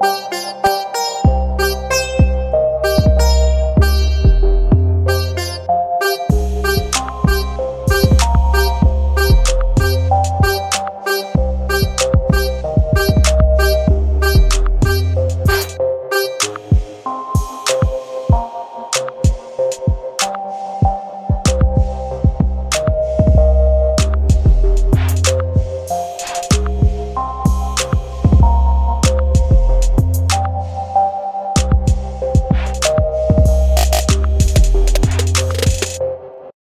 Música